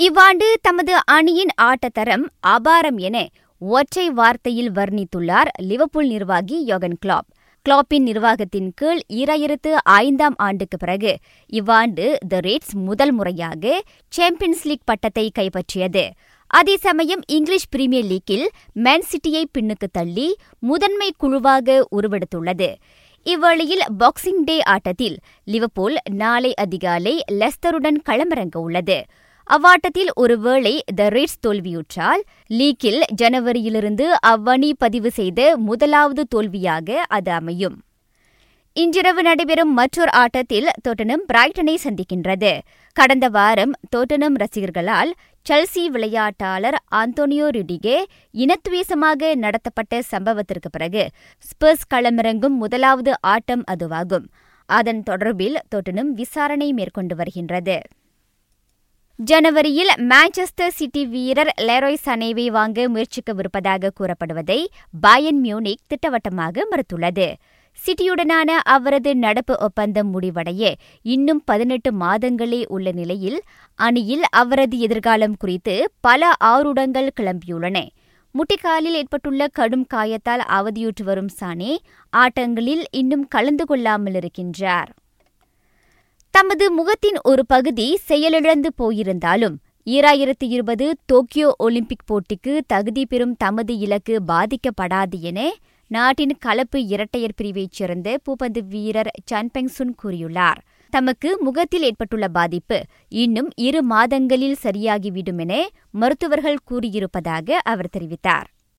இவ்வாண்டு தமது அணியின் ஆட்டத்தரம் அபாரம் என ஒற்றை வார்த்தையில் வர்ணித்துள்ளார் லிவர்பூல் நிர்வாகி யோகன் கிளாப். கிளாப்பின் நிர்வாகத்தின் கீழ் ஈராயிரத்து ஐந்தாம் ஆண்டுக்கு பிறகு இவ்வாண்டு த ரேட்ஸ் முதல் முறையாக சாம்பியன்ஸ் லீக் பட்டத்தை கைப்பற்றியது. அதே சமயம் இங்கிலீஷ் பிரீமியர் லீக்கில் மேன் சிட்டியை பின்னுக்கு தள்ளி முதன்மை குழுவாக உருவெடுத்துள்ளது. இவ்வேளையில் பாக்ஸிங் டே ஆட்டத்தில் லிவர்பூல் நாளை அதிகாலை லெஸ்தருடன் களமிறங்க உள்ளது. அவ்வாட்டத்தில் ஒருவேளை த ரிட்ஸ் தோல்வியுற்றால் லீக்கில் ஜனவரியிலிருந்து அவ்வணி பதிவு செய்த முதலாவது தோல்வியாக அது அமையும். இன்றிரவு நடைபெறும் மற்றொரு ஆட்டத்தில் தோட்டனம் பிரைட்டனை சந்திக்கின்றது. கடந்த வாரம் தோட்டனம் ரசிகர்களால் செல்சி விளையாட்டாளர் ஆந்தோனியோ ரிடிகே இனத்துவேசமாக நடத்தப்பட்ட சம்பவத்திற்கு பிறகு ஸ்பர்ஸ் களமிறங்கும் முதலாவது ஆட்டம் அதுவாகும். அதன் தொடர்பில் தோட்டனம் விசாரணை மேற்கொண்டு வருகின்றது. ஜனவரியில் மான்செஸ்டர் சிட்டி வீரர் லெரோய் சனேவை வாங்க முயற்சிக்கவிருப்பதாக கூறப்படுவதை பயன் மியூனிக் திட்டவட்டமாக மறுத்துள்ளது. சிட்டியுடனான அவரது நடப்பு ஒப்பந்தம் முடிவடைய இன்னும் பதினெட்டு மாதங்களே உள்ள நிலையில் அணியில் அவரது எதிர்காலம் குறித்து பல ஆருடங்கள் கிளம்பியுள்ளன. முட்டிக்காலில் ஏற்பட்டுள்ள கடும் காயத்தால் அவதியுற்று வரும் சானே ஆட்டங்களில் இன்னும் கலந்து கொள்ளாமல் இருக்கின்றார் தமது முகத்தின் ஒரு பகுதி செயலிழந்து போயிருந்தாலும் ஈராயிரத்து இருபது டோக்கியோ ஒலிம்பிக் போட்டிக்கு தகுதி பெறும் தமது இலக்கு பாதிக்கப்படாது என நாட்டின் கலப்பு இரட்டையர் பிரிவைச் சேர்ந்த பூப்பந்து வீரர் சன்பெங் சுன் கூறியுள்ளார். தமக்கு முகத்தில் ஏற்பட்டுள்ள பாதிப்பு இன்னும் இரு மாதங்களில் சரியாகிவிடும் என மருத்துவர்கள் கூறியிருப்பதாக அவர் தெரிவித்தார்.